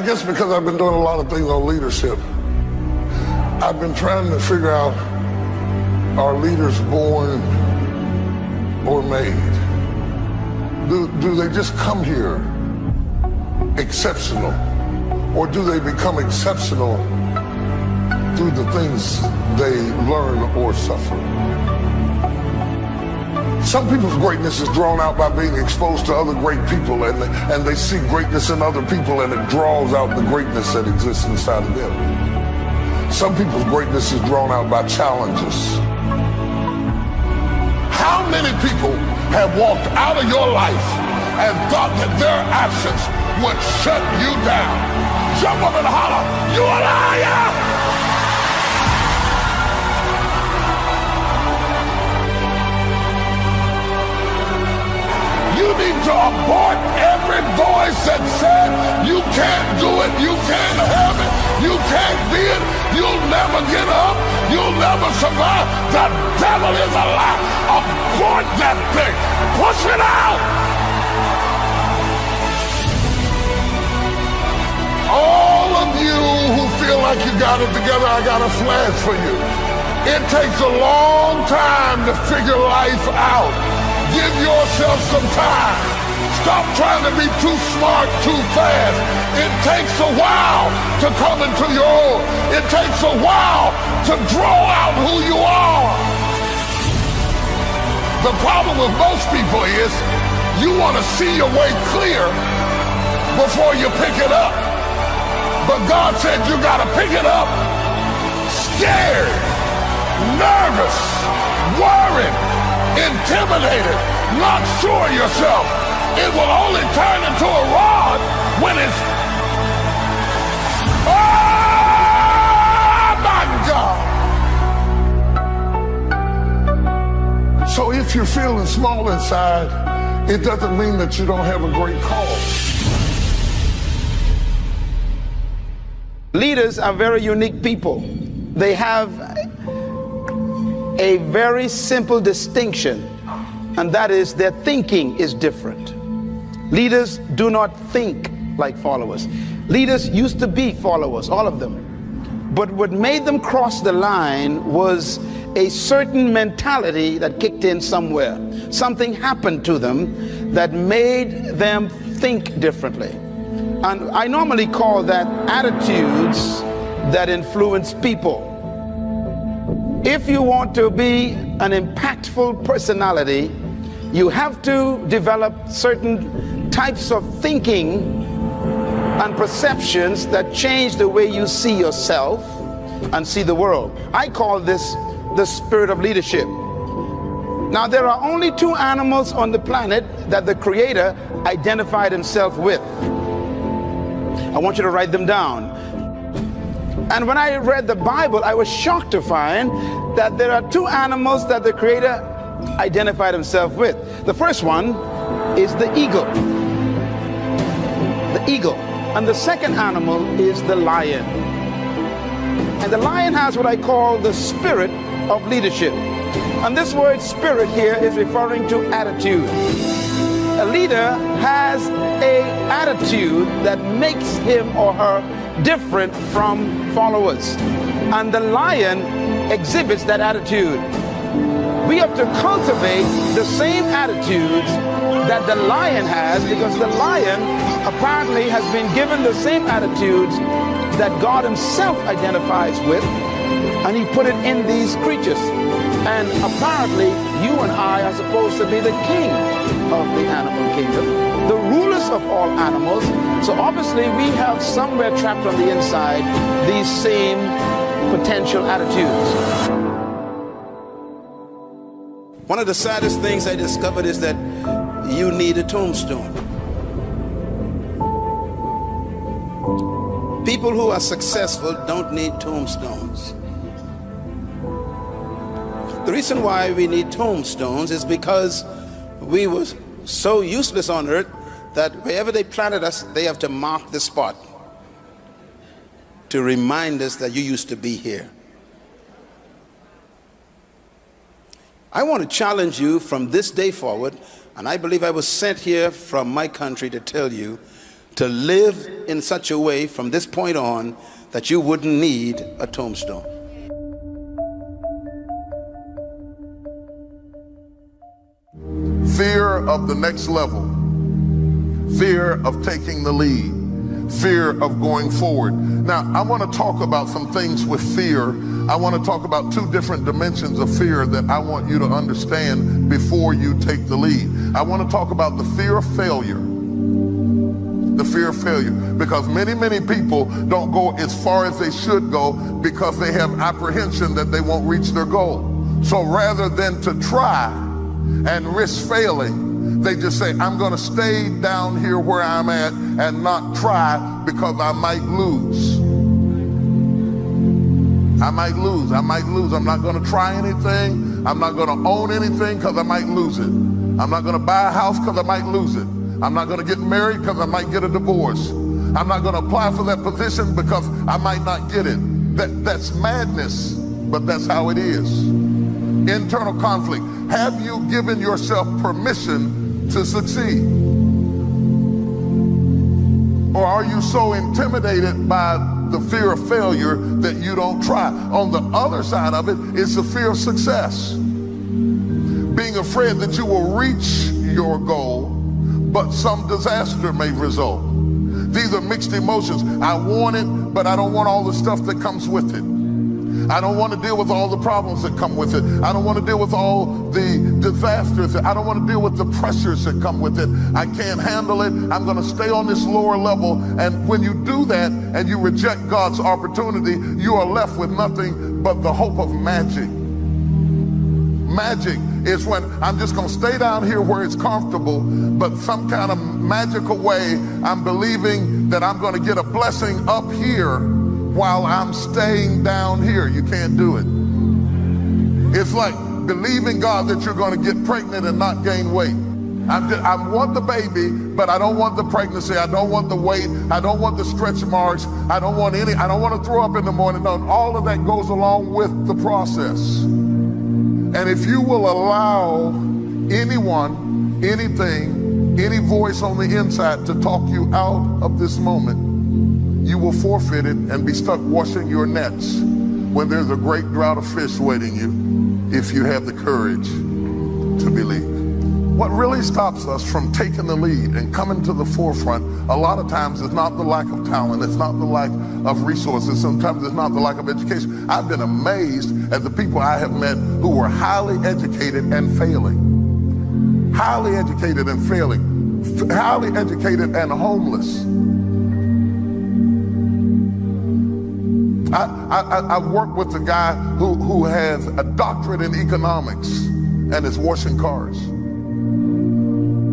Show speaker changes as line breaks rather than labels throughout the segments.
I guess because I've been doing a lot of things on leadership, I've been trying to figure out are leaders born or made? Do, do they just come here exceptional? Or do they become exceptional through the things they learn or suffer? Some people's greatness is drawn out by being exposed to other great people and, and they see greatness in other people and it draws out the greatness that exists inside of them. Some people's greatness is drawn out by challenges. How many people have walked out of your life and thought that their absence would shut you down? Jump up and holler, you a liar! To abort every voice that said you can't do it, you can't have it, you can't be it, you'll never get up, you'll never survive. The devil is a lie. Abort that thing. Push it out. All of you who feel like you got it together, I got a flash for you. It takes a long time to figure life out. Give yourself some time. Stop trying to be too smart too fast. It takes a while to come into your own. It takes a while to draw out who you are. The problem with most people is you want to see your way clear before you pick it up. But God said you got to pick it up scared, nervous, worried, intimidated, not sure yourself. It will only turn into a rod when it's. Oh my God! So if you're feeling small inside, it doesn't mean that you don't have a great cause.
Leaders are very unique people. They have a very simple distinction, and that is their thinking is different. Leaders do not think like followers. Leaders used to be followers, all of them. But what made them cross the line was a certain mentality that kicked in somewhere. Something happened to them that made them think differently. And I normally call that attitudes that influence people. If you want to be an impactful personality, you have to develop certain types of thinking and perceptions that change the way you see yourself and see the world. I call this the spirit of leadership. Now, there are only two animals on the planet that the Creator identified Himself with. I want you to write them down. And when I read the Bible, I was shocked to find that there are two animals that the Creator identified himself with. The first one is the eagle. The eagle. And the second animal is the lion. And the lion has what I call the spirit of leadership. And this word spirit here is referring to attitude. A leader has a attitude that makes him or her different from followers. And the lion exhibits that attitude. We have to cultivate the same attitudes that the lion has because the lion apparently has been given the same attitudes that God Himself identifies with, and He put it in these creatures. And apparently, you and I are supposed to be the king of the animal kingdom the rulers of all animals. So obviously we have somewhere trapped on the inside these same potential attitudes. One of the saddest things I discovered is that you need a tombstone. People who are successful don't need tombstones. The reason why we need tombstones is because we were so useless on earth that wherever they planted us, they have to mark the spot to remind us that you used to be here. I want to challenge you from this day forward, and I believe I was sent here from my country to tell you to live in such a way from this point on that you wouldn't need a tombstone.
Fear of the next level, fear of taking the lead fear of going forward. Now, I want to talk about some things with fear. I want to talk about two different dimensions of fear that I want you to understand before you take the lead. I want to talk about the fear of failure. The fear of failure. Because many, many people don't go as far as they should go because they have apprehension that they won't reach their goal. So rather than to try and risk failing, they just say, I'm going to stay down here where I'm at and not try because I might lose. I might lose. I might lose. I'm not going to try anything. I'm not going to own anything because I might lose it. I'm not going to buy a house because I might lose it. I'm not going to get married because I might get a divorce. I'm not going to apply for that position because I might not get it. That, that's madness, but that's how it is. Internal conflict. Have you given yourself permission to succeed? Or are you so intimidated by the fear of failure that you don't try? On the other side of it is the fear of success. Being afraid that you will reach your goal, but some disaster may result. These are mixed emotions. I want it, but I don't want all the stuff that comes with it. I don't want to deal with all the problems that come with it. I don't want to deal with all the disasters. I don't want to deal with the pressures that come with it. I can't handle it. I'm going to stay on this lower level. And when you do that and you reject God's opportunity, you are left with nothing but the hope of magic. Magic is when I'm just going to stay down here where it's comfortable, but some kind of magical way, I'm believing that I'm going to get a blessing up here while I'm staying down here. You can't do it. It's like believing God that you're going to get pregnant and not gain weight. Just, i want the baby, but I don't want the pregnancy. I don't want the weight. I don't want the stretch marks. I don't want any. I don't want to throw up in the morning. No, all of that goes along with the process. And if you will allow anyone, anything, any voice on the inside to talk you out of this moment, you will forfeit it and be stuck washing your nets when there's a great drought of fish waiting you if you have the courage to believe. What really stops us from taking the lead and coming to the forefront a lot of times is not the lack of talent, it's not the lack of resources, sometimes it's not the lack of education. I've been amazed at the people I have met who were highly educated and failing. Highly educated and failing. Highly educated and homeless I, I, I worked with a guy who, who has a doctorate in economics and is washing cars.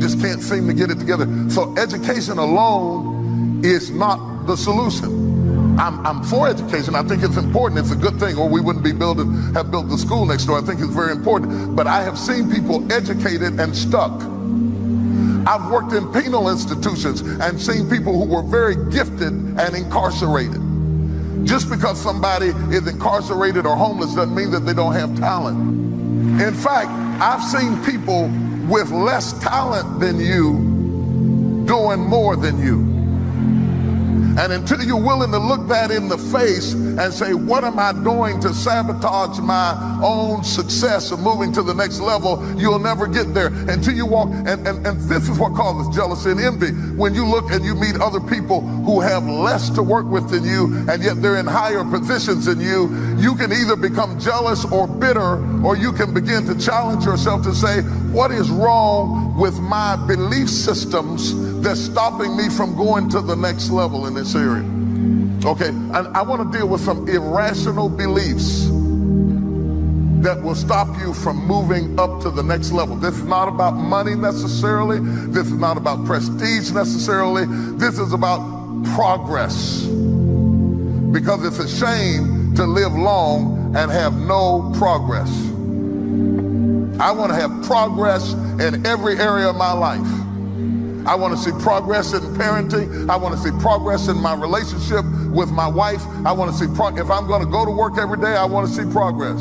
Just can't seem to get it together. So education alone is not the solution. I'm, I'm for education. I think it's important. It's a good thing, or we wouldn't be building, have built the school next door. I think it's very important. But I have seen people educated and stuck. I've worked in penal institutions and seen people who were very gifted and incarcerated. Just because somebody is incarcerated or homeless doesn't mean that they don't have talent. In fact, I've seen people with less talent than you doing more than you. And until you're willing to look that in the face and say, what am I doing to sabotage my own success of moving to the next level, you'll never get there until you walk. And, and, and this is what causes jealousy and envy. When you look and you meet other people who have less to work with than you, and yet they're in higher positions than you, you can either become jealous or bitter, or you can begin to challenge yourself to say, what is wrong with my belief systems that's stopping me from going to the next level in this area? Okay, and I want to deal with some irrational beliefs that will stop you from moving up to the next level. This is not about money necessarily. This is not about prestige necessarily. This is about progress. Because it's a shame to live long and have no progress. I want to have progress in every area of my life. I want to see progress in parenting. I want to see progress in my relationship with my wife. I want to see pro- if I'm going to go to work every day, I want to see progress.